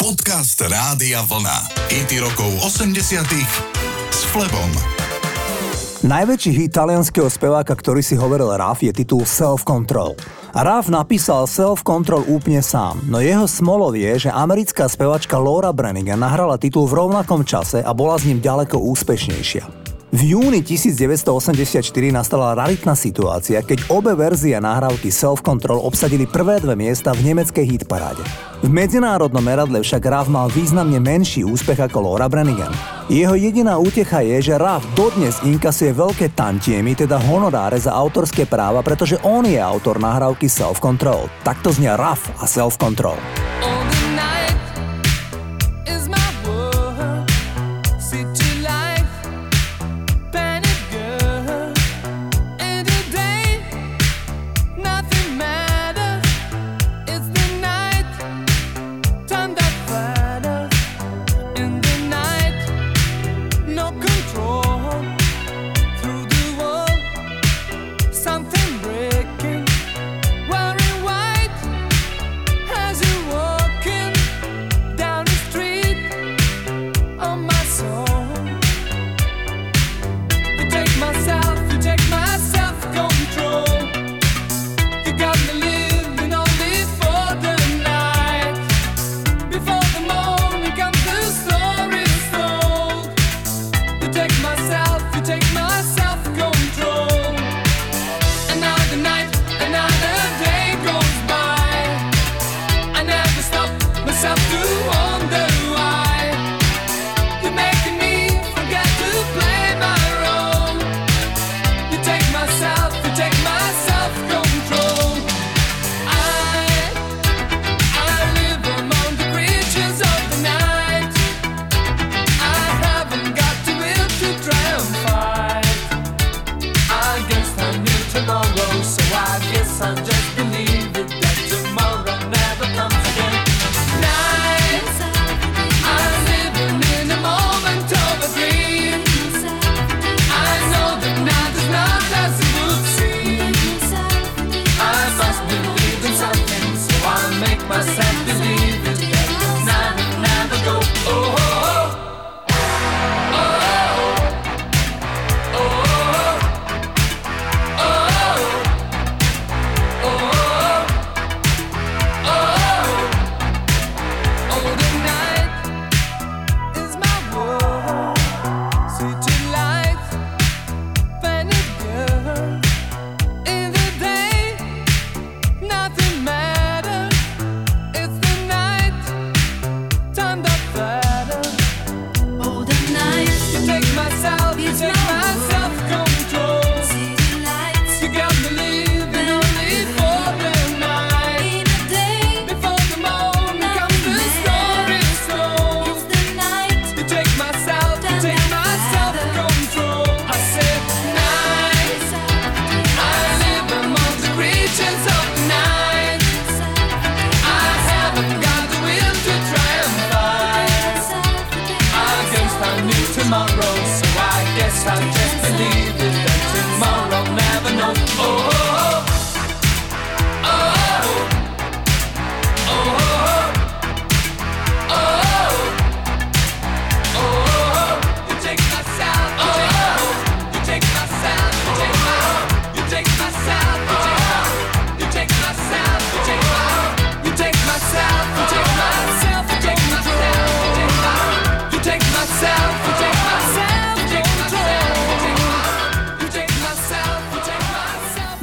Podcast Rádia Vlna. IT rokov 80 s Flebom. Najväčší hit talianského speváka, ktorý si hovoril Raf, je titul Self Control. Raf napísal Self Control úplne sám, no jeho smolov je, že americká spevačka Laura Brannigan nahrala titul v rovnakom čase a bola s ním ďaleko úspešnejšia. V júni 1984 nastala raritná situácia, keď obe verzie nahrávky Self Control obsadili prvé dve miesta v nemeckej hitparáde. V medzinárodnom meradle však Raf mal významne menší úspech ako Laura Brannigan. Jeho jediná útecha je, že Raf dodnes inkasuje veľké tantiemy, teda honoráre za autorské práva, pretože on je autor nahrávky Self Control. Takto znia Raf a Self Control.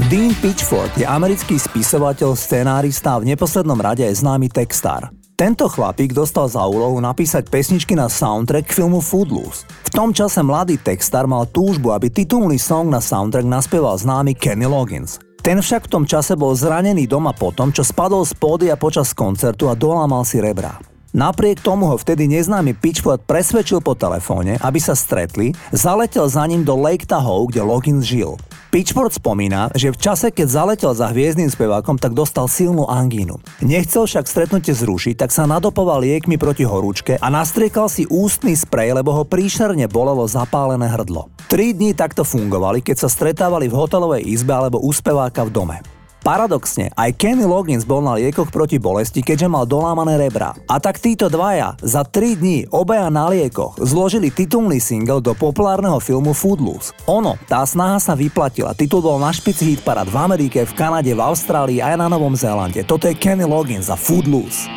Dean Pitchford je americký spisovateľ, scenárista a v neposlednom rade aj známy textár. Tento chlapík dostal za úlohu napísať pesničky na soundtrack filmu Foodloose. V tom čase mladý textár mal túžbu, aby titulný song na soundtrack naspieval známy Kenny Loggins. Ten však v tom čase bol zranený doma po tom, čo spadol z pódia počas koncertu a dolámal si rebra. Napriek tomu ho vtedy neznámy Pitchford presvedčil po telefóne, aby sa stretli, zaletel za ním do Lake Tahoe, kde Loggins žil. Pitchford spomína, že v čase, keď zaletel za hviezdnym spevákom, tak dostal silnú angínu. Nechcel však stretnutie zrušiť, tak sa nadopoval liekmi proti horúčke a nastriekal si ústny sprej, lebo ho príšerne bolelo zapálené hrdlo. Tri dní takto fungovali, keď sa stretávali v hotelovej izbe alebo u speváka v dome. Paradoxne, aj Kenny Loggins bol na liekoch proti bolesti, keďže mal dolámané rebra. A tak títo dvaja za 3 dní obaja na liekoch zložili titulný single do populárneho filmu Footloose. Ono, tá snaha sa vyplatila. Titul bol na špici hit parad v Amerike, v Kanade, v Austrálii aj na Novom Zélande. Toto je Kenny Loggins za Footloose.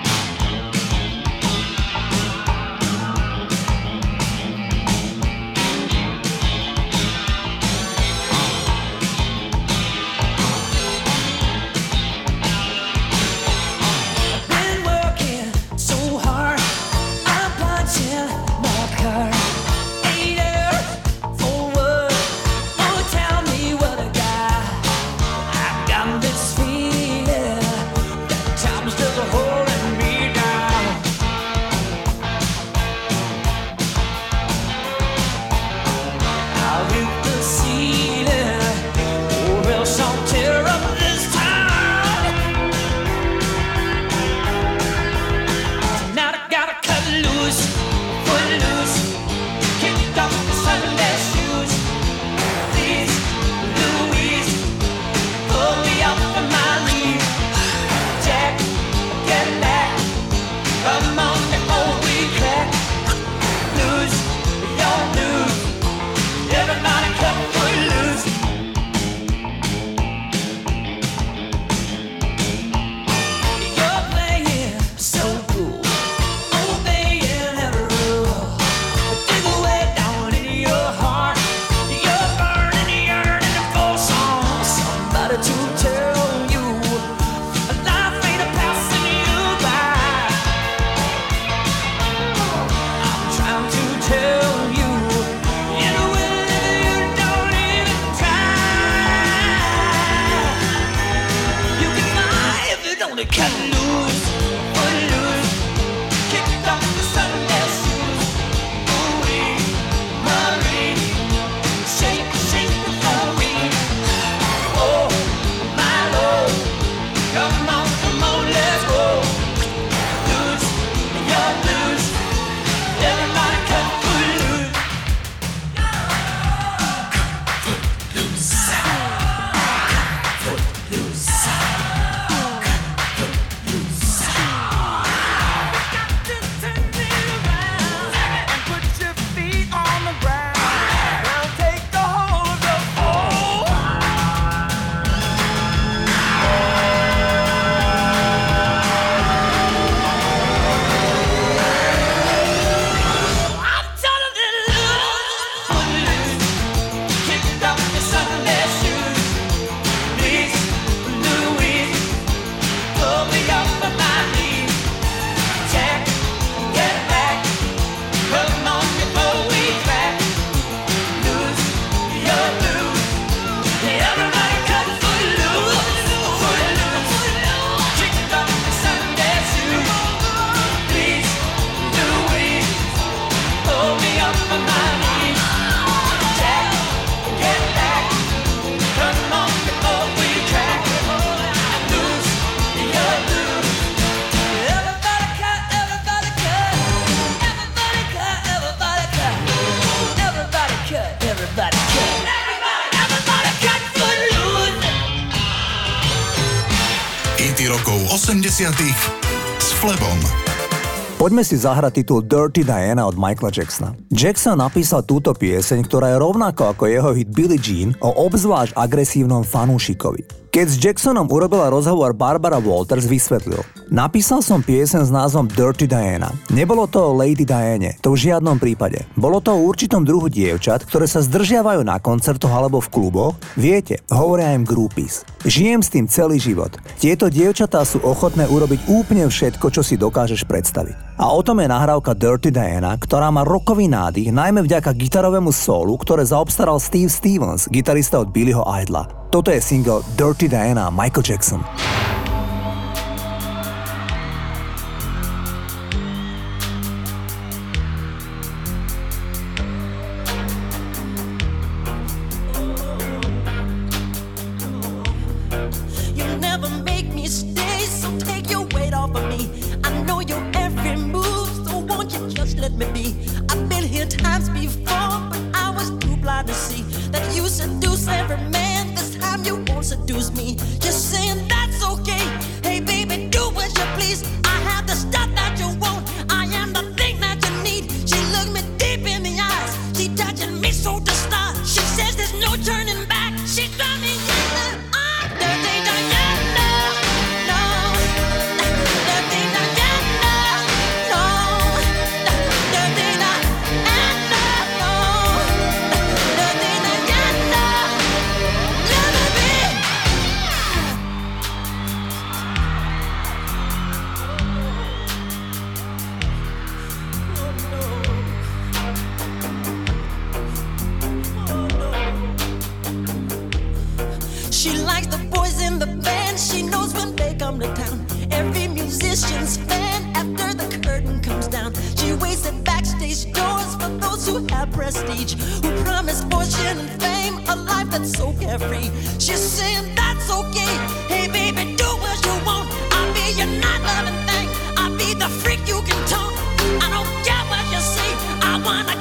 S Flebom. Poďme si zahrať titul Dirty Diana od Michaela Jacksona. Jackson napísal túto pieseň, ktorá je rovnako ako jeho hit Billie Jean o obzvlášť agresívnom fanúšikovi. Keď s Jacksonom urobila rozhovor Barbara Walters, vysvetlil. Napísal som piesen s názvom Dirty Diana. Nebolo to o Lady Diane, to v žiadnom prípade. Bolo to o určitom druhu dievčat, ktoré sa zdržiavajú na koncertoch alebo v kluboch. Viete, hovoria im groupies. Žijem s tým celý život. Tieto dievčatá sú ochotné urobiť úplne všetko, čo si dokážeš predstaviť. A o tom je nahrávka Dirty Diana, ktorá má rokový nádych, najmä vďaka gitarovému solu, ktoré zaobstaral Steve Stevens, gitarista od Billyho Idla. Toto je single Dirty Diana Michael Jackson. She likes the boys in the band. She knows when they come to town. Every musician's fan after the curtain comes down. She waits at backstage doors for those who have prestige, who promise fortune and fame, a life that's so carefree. She's saying that's okay. Hey baby, do what you want. I'll be your night loving thing. I'll be the freak you can talk. I don't care what you say. I wanna.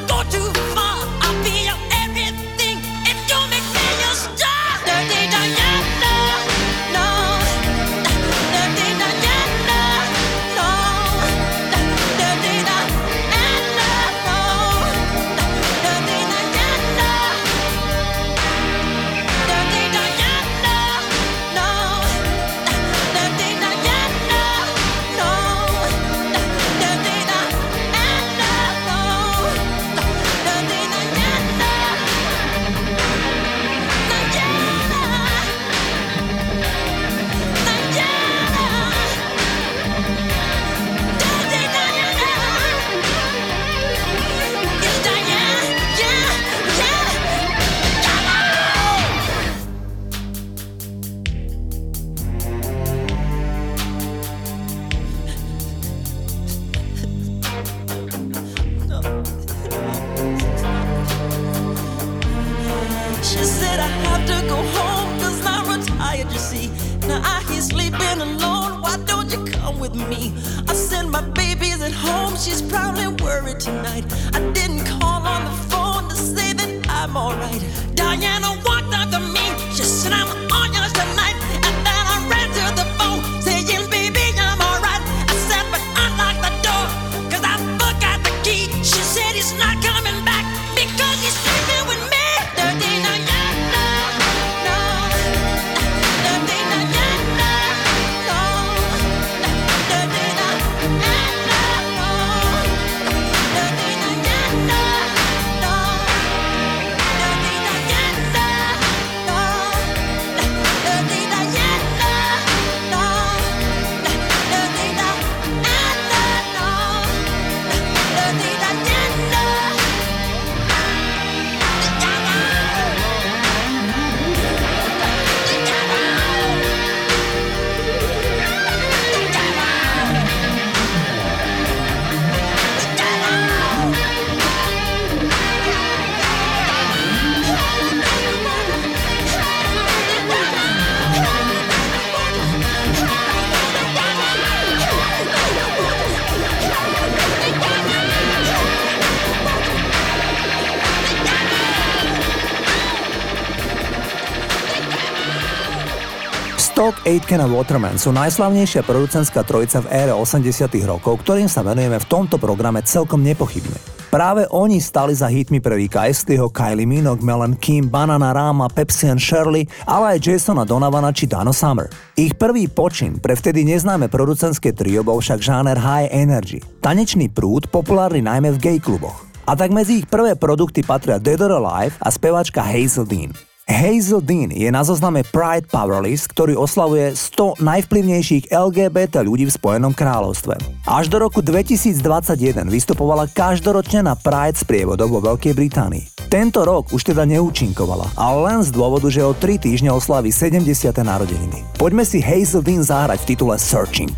Stock, Aitken a Waterman sú najslavnejšia producentská trojica v ére 80 rokov, ktorým sa venujeme v tomto programe celkom nepochybne. Práve oni stali za hitmi pre Ricka Astleyho, Kylie Minogue, Melon Kim, Banana Rama, Pepsi and Shirley, ale aj Jasona Donovana či Dano Summer. Ich prvý počin pre vtedy neznáme producentské trio bol však žáner high energy. Tanečný prúd, populárny najmä v gay kluboch. A tak medzi ich prvé produkty patria Dead or Alive a spevačka Hazel Dean. Hazel Dean je na zozname Pride Powerlist, ktorý oslavuje 100 najvplyvnejších LGBT ľudí v Spojenom kráľovstve. Až do roku 2021 vystupovala každoročne na Pride s prievodom vo Veľkej Británii. Tento rok už teda neúčinkovala, ale len z dôvodu, že o 3 týždne oslaví 70. narodeniny. Poďme si Hazel Dean zahrať v titule Searching.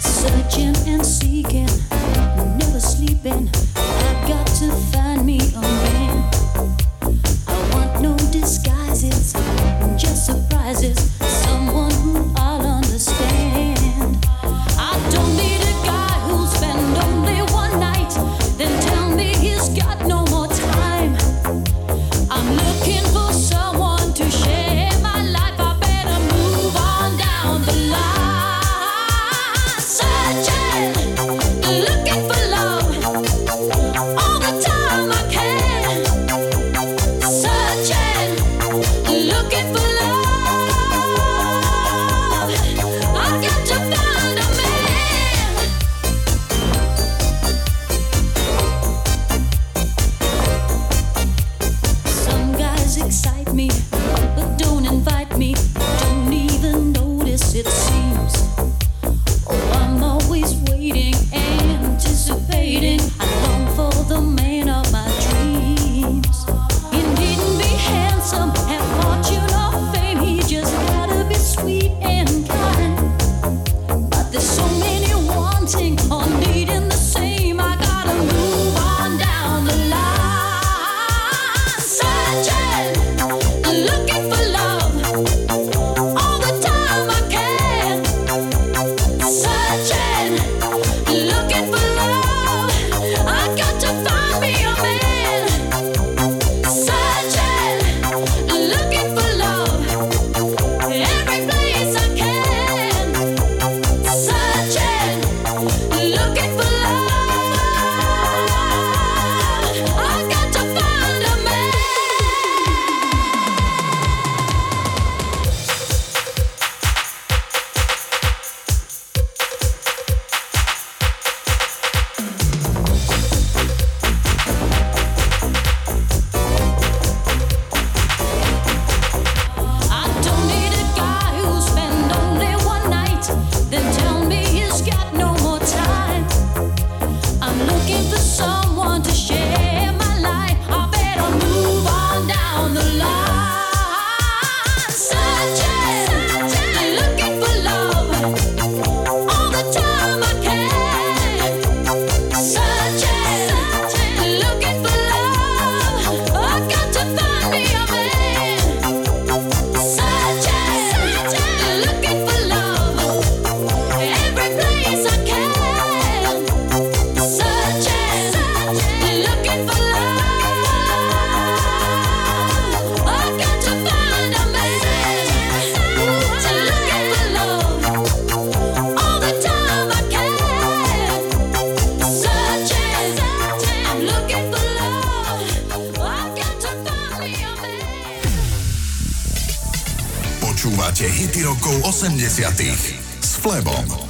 Searching and seeking, never sleeping. I've got to find 90. s Flebom.